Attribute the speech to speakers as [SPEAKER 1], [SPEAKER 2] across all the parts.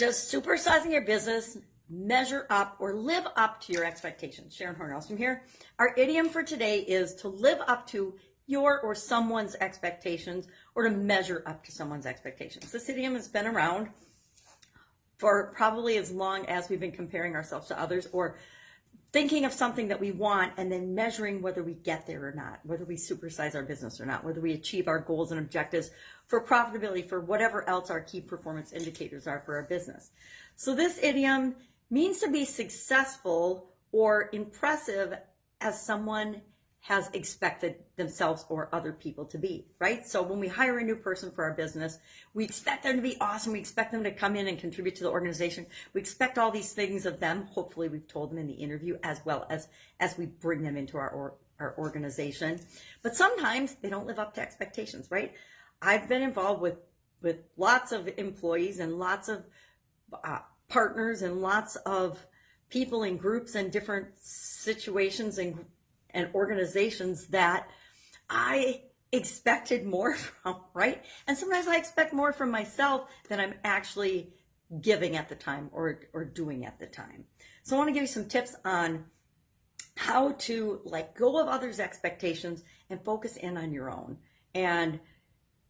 [SPEAKER 1] Does supersizing your business measure up or live up to your expectations? Sharon Hornelson here. Our idiom for today is to live up to your or someone's expectations or to measure up to someone's expectations. This idiom has been around for probably as long as we've been comparing ourselves to others or thinking of something that we want and then measuring whether we get there or not, whether we supersize our business or not, whether we achieve our goals and objectives for profitability, for whatever else our key performance indicators are for our business. So this idiom means to be successful or impressive as someone has expected themselves or other people to be, right? So when we hire a new person for our business, we expect them to be awesome. We expect them to come in and contribute to the organization. We expect all these things of them. Hopefully we've told them in the interview as well as as we bring them into our our organization. But sometimes they don't live up to expectations, right? I've been involved with with lots of employees and lots of uh, partners and lots of people in groups and different situations and and organizations that I expected more from, right? And sometimes I expect more from myself than I'm actually giving at the time or, or doing at the time. So I want to give you some tips on how to let go of others' expectations and focus in on your own. And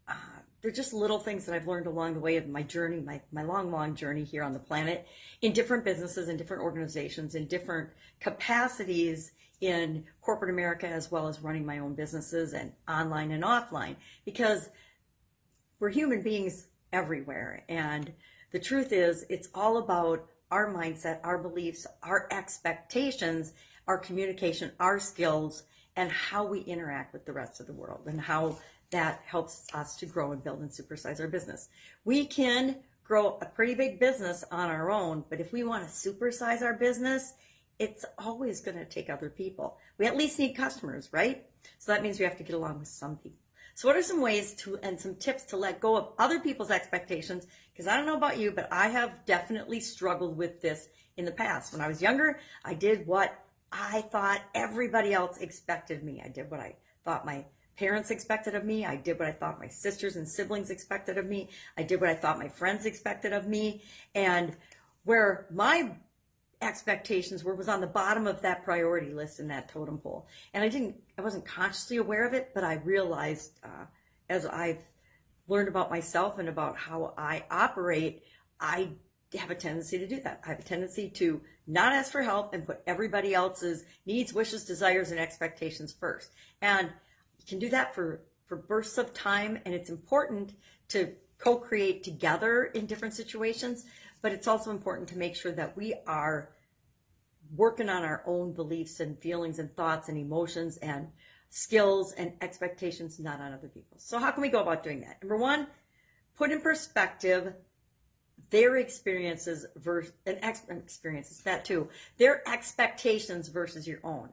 [SPEAKER 1] uh, they're just little things that I've learned along the way of my journey, my, my long, long journey here on the planet in different businesses, and different organizations, in different capacities in corporate America as well as running my own businesses and online and offline because we're human beings everywhere. And the truth is, it's all about our mindset, our beliefs, our expectations, our communication, our skills, and how we interact with the rest of the world and how that helps us to grow and build and supersize our business. We can grow a pretty big business on our own, but if we want to supersize our business, it's always going to take other people. We at least need customers, right? So that means we have to get along with some people. So what are some ways to and some tips to let go of other people's expectations? Because I don't know about you, but I have definitely struggled with this in the past. When I was younger, I did what I thought everybody else expected me. I did what I thought my parents expected of me. I did what I thought my sisters and siblings expected of me. I did what I thought my friends expected of me. And where my expectations were was on the bottom of that priority list in that totem pole. And I didn't, I wasn't consciously aware of it, but I realized uh, as I've learned about myself and about how I operate, I have a tendency to do that. I have a tendency to not ask for help and put everybody else's needs, wishes, desires, and expectations first. And you can do that for, for bursts of time, and it's important to co-create together in different situations but it's also important to make sure that we are working on our own beliefs and feelings and thoughts and emotions and skills and expectations, not on other people. So how can we go about doing that? Number one, put in perspective their experiences versus and ex- experiences that too their expectations versus your own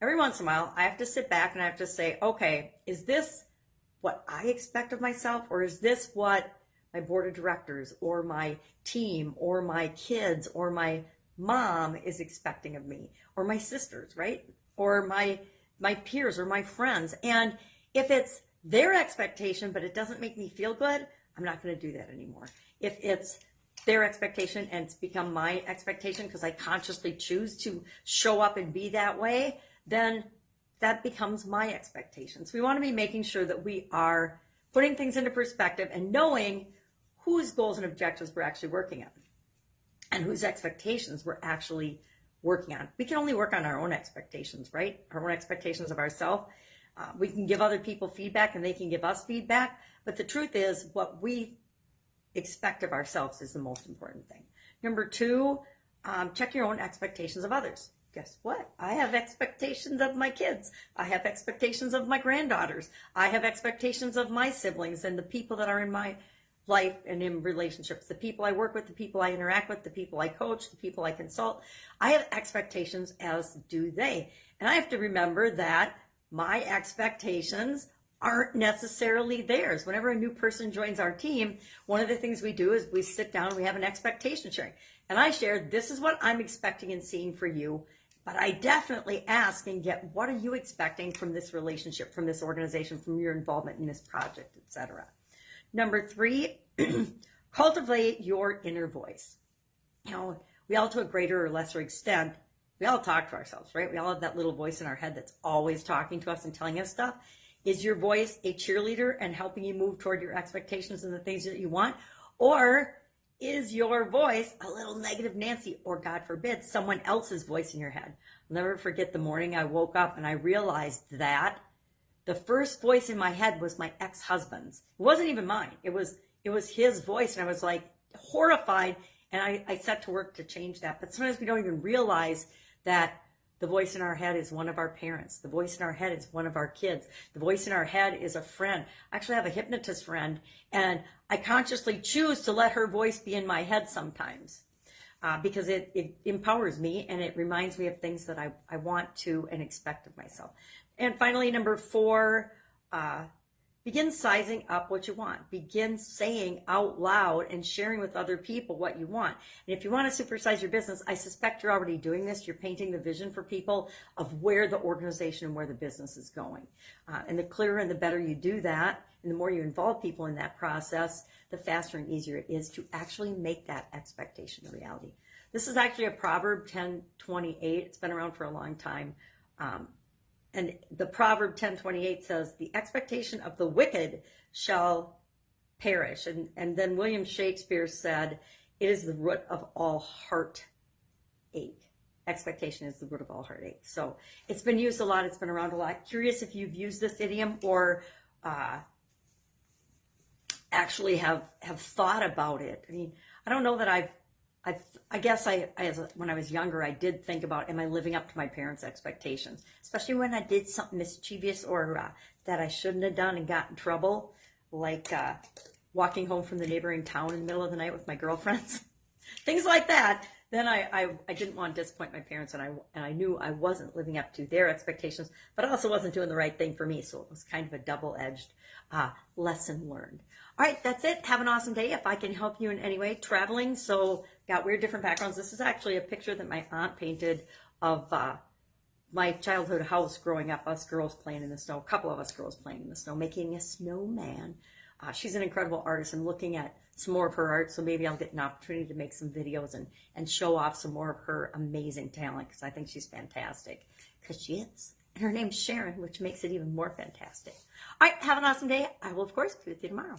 [SPEAKER 1] every once in a while i have to sit back and i have to say okay is this what i expect of myself or is this what my board of directors or my team or my kids or my mom is expecting of me or my sisters, right? Or my my peers or my friends. And if it's their expectation but it doesn't make me feel good, I'm not going to do that anymore. If it's their expectation and it's become my expectation because I consciously choose to show up and be that way, then that becomes my expectations. We want to be making sure that we are putting things into perspective and knowing whose goals and objectives we're actually working on and whose expectations we're actually working on. We can only work on our own expectations, right? Our own expectations of ourselves. Uh, we can give other people feedback and they can give us feedback. But the truth is, what we expect of ourselves is the most important thing. Number two, um, check your own expectations of others. Guess what? I have expectations of my kids. I have expectations of my granddaughters. I have expectations of my siblings and the people that are in my life and in relationships. The people I work with, the people I interact with, the people I coach, the people I consult. I have expectations as do they. And I have to remember that my expectations aren't necessarily theirs. Whenever a new person joins our team, one of the things we do is we sit down, and we have an expectation sharing. And I share, this is what I'm expecting and seeing for you. But I definitely ask and get, what are you expecting from this relationship, from this organization, from your involvement in this project, etc. Number three, cultivate your inner voice. You know, we all to a greater or lesser extent, we all talk to ourselves, right? We all have that little voice in our head that's always talking to us and telling us stuff. Is your voice a cheerleader and helping you move toward your expectations and the things that you want? Or is your voice a little negative Nancy or God forbid someone else's voice in your head? I'll never forget the morning I woke up and I realized that the first voice in my head was my ex-husband's. It wasn't even mine. It was it was his voice and I was like horrified and I, I set to work to change that. But sometimes we don't even realize that the voice in our head is one of our parents. The voice in our head is one of our kids. The voice in our head is a friend. I actually have a hypnotist friend, and I consciously choose to let her voice be in my head sometimes uh, because it, it empowers me and it reminds me of things that I, I want to and expect of myself. And finally, number four, uh, Begin sizing up what you want. Begin saying out loud and sharing with other people what you want. And if you want to supersize your business, I suspect you're already doing this. You're painting the vision for people of where the organization and where the business is going. Uh, and the clearer and the better you do that, and the more you involve people in that process, the faster and easier it is to actually make that expectation a reality. This is actually a Proverb 1028. It's been around for a long time. Um, and the proverb 1028 says the expectation of the wicked shall perish. And and then william shakespeare said it is the root of all heartache. Expectation is the root of all heartache. So it's been used a lot. It's been around a lot. Curious if you've used this idiom or uh, actually have have thought about it. I mean i don't know that i've I, I guess I, as a, when I was younger, I did think about, am I living up to my parents' expectations? Especially when I did something mischievous or uh, that I shouldn't have done and got in trouble, like uh, walking home from the neighboring town in the middle of the night with my girlfriends, things like that. Then I, I, I didn't want to disappoint my parents, and I and I knew I wasn't living up to their expectations, but I also wasn't doing the right thing for me. So it was kind of a double-edged uh, lesson learned. All right, that's it. Have an awesome day. If I can help you in any way, traveling. So got weird different backgrounds. This is actually a picture that my aunt painted of uh, my childhood house growing up, us girls playing in the snow, a couple of us girls playing in the snow, making a snowman. Uh, she's an incredible artist and looking at some more of her art. So maybe I'll get an opportunity to make some videos and, and show off some more of her amazing talent because I think she's fantastic because she is. And her name's Sharon, which makes it even more fantastic. All right, have an awesome day. I will, of course, be with you tomorrow.